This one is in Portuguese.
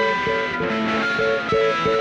Música